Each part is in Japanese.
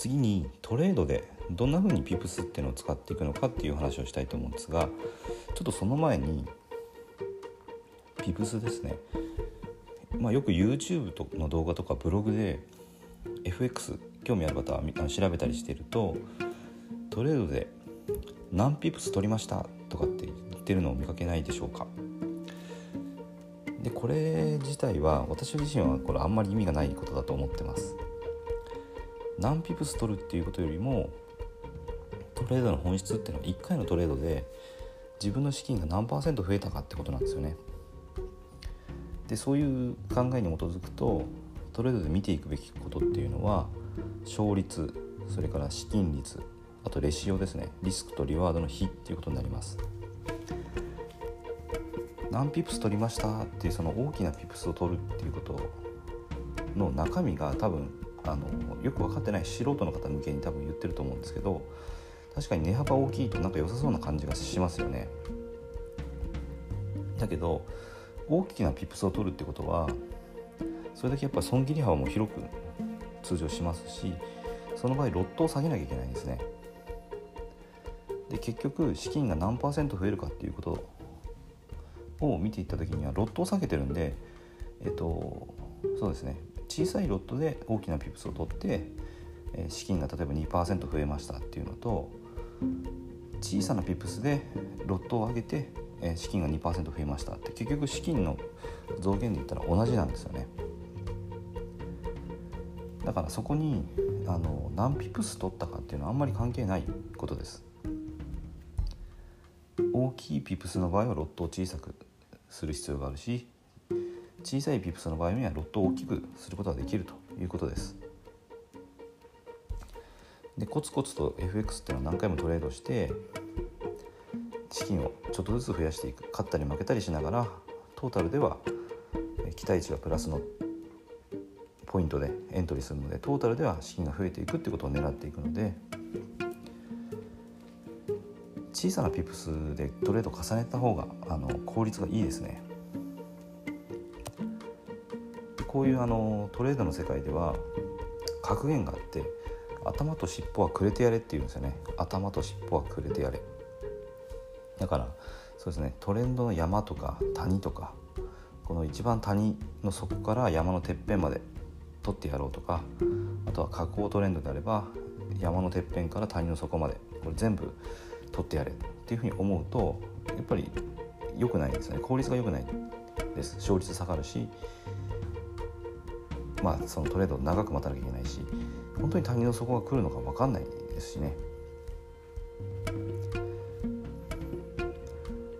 次にトレードでどんな風にピプスっていうのを使っていくのかっていう話をしたいと思うんですがちょっとその前にピプスですね、まあ、よく YouTube の動画とかブログで FX 興味ある方は調べたりしているとトレードで何ピプス取りました？とかって言ってるのを見かけないでしょうか。でこれ自体は私自身はこれあんまり意味がないことだと思ってます。何ピプス取るっていうことよりもトレードの本質っていうのは1回のトレードで自分の資金が何パーセント増えたかってことなんですよね。でそういう考えに基づくとトレードで見ていくべきことっていうのは勝率それから資金率あとレシオですね。リスクとリワードの比っていうことになります。何ピプス取りましたっていうその大きなピプスを取るっていうことの中身が多分あのよく分かってない素人の方向けに多分言ってると思うんですけど確かに値幅大きいとなんか良さそうな感じがしますよね。だけど大きなピップスを取るってことはそれだけやっぱ損切り幅も広く通常しますしその場合ロットを下げなきゃいけないんですね。で結局資金が何パーセント増えるかっていうことを見ていった時にはロットを下げてるんでえっとそうですね。小さいロットで大きなピプスを取って資金が例えば2%増えましたっていうのと小さなピプスでロットを上げて資金が2%増えましたって結局資金の増減で言ったら同じなんですよね。だからそこにあの何ピプス取ったかっていうのはあんまり関係ないことです。大きいピプスの場合はロットを小さくする必要があるし小さいピプスの場合にはロットを大きくすることができるということです。でコツコツと FX っていうのは何回もトレードして資金をちょっとずつ増やしていく。勝ったり負けたりしながらトータルでは期待値がプラスのポイントでエントリーするのでトータルでは資金が増えていくってことを狙っていくので小さなピプスでトレード重ねた方があの効率がいいですね。こういうあのトレードの世界では格言があって頭と尻尾はくれてやれって言うんですよね。頭と尻尾はくれてやれ。だからそうですねトレンドの山とか谷とかこの一番谷の底から山のてっぺんまで取ってやろうとかあとは下降トレンドであれば山のてっぺんから谷の底までこれ全部取ってやれっていうふうに思うとやっぱり良くないですね。効率が良くないです。勝率下がるしまあそのトレードを長く待たなきゃいけないし本当に谷の底が来るのか分かんないですしね。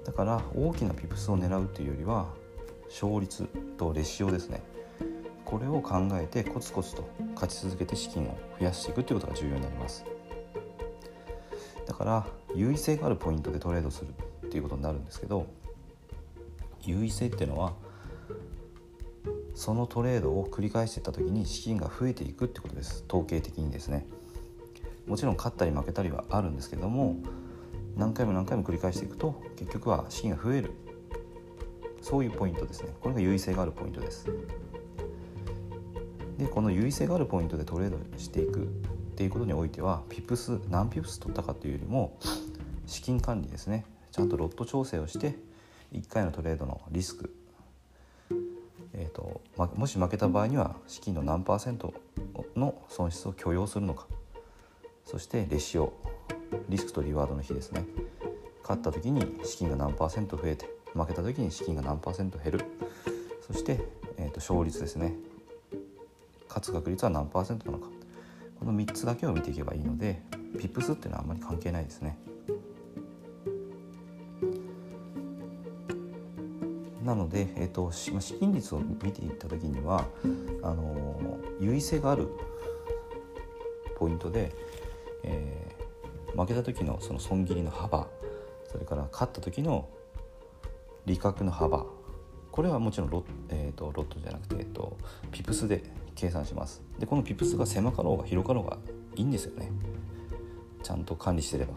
だから大きなピプスを狙うというよりは勝率とレシオですね。これを考えてコツコツと勝ち続けて資金を増やしていくということが重要になります。だから優位性があるポイントでトレードするっていうことになるんですけど優位性っていうのはそのトレードを繰り返していった時に資金が増えていくってことです。統計的にですね。もちろん勝ったり負けたりはあるんですけども何回も何回も繰り返していくと結局は資金が増える。そういうポイントですね。これが優位性があるポイントです。でこの優位性があるポイントでトレードしていくっていうことにおいてはピプス何ピプス取ったかというよりも資金管理ですね。ちゃんとロット調整をして1回のトレードのリスク、えーと、もし負けた場合には資金の何パーセントの損失を許容するのか。そしてレシオリスクとリワードの比ですね。勝った時に資金が何パーセント増えて負けた時に資金が何パーセント減る。そして、えーと勝率ですね。勝つ確率は何パーセントなのか。この3つだけを見ていけばいいのでピップスっていうのはあんまり関係ないですね。なので、えーと、資金率を見ていった時にはあの優位性があるポイントで、えー、負けた時のその損切りの幅それから勝った時の利確の幅これはもちろんロ,、えーと、ロットじゃなくて、えーとピプスで計算します。でこのピプスが狭かろうが広かろうがいいんですよね。ちゃんと管理してれば。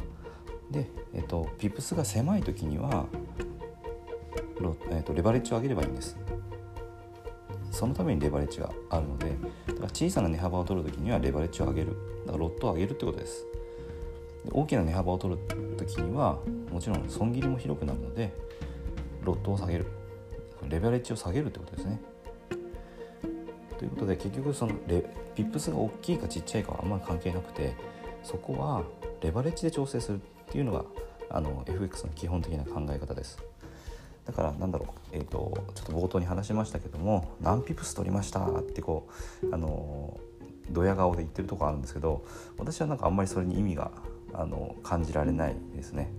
で、えっと、ピプスが狭い時にはロ、えっと、レバレッジを上げればいいんです。そのためにレバレッジがあるのでだから小さな値幅を取る時にはレバレッジを上げる。だからロットを上げるってことです。で大きな値幅を取る時にはもちろん損切りも広くなるのでロットを下げる。レバレッジを下げるってことですね。ということで結局そのレピップスが大きいかちっちゃいかはあんまり関係なくてそこはレバレッジで調整するっていうのがあの FX の基本的な考え方です。だからなんだろう、えーと、ちょっと冒頭に話しましたけども何ピプス取りましたってこうあのドヤ顔で言ってるとこあるんですけど私はなんかあんまりそれに意味があの感じられないですね。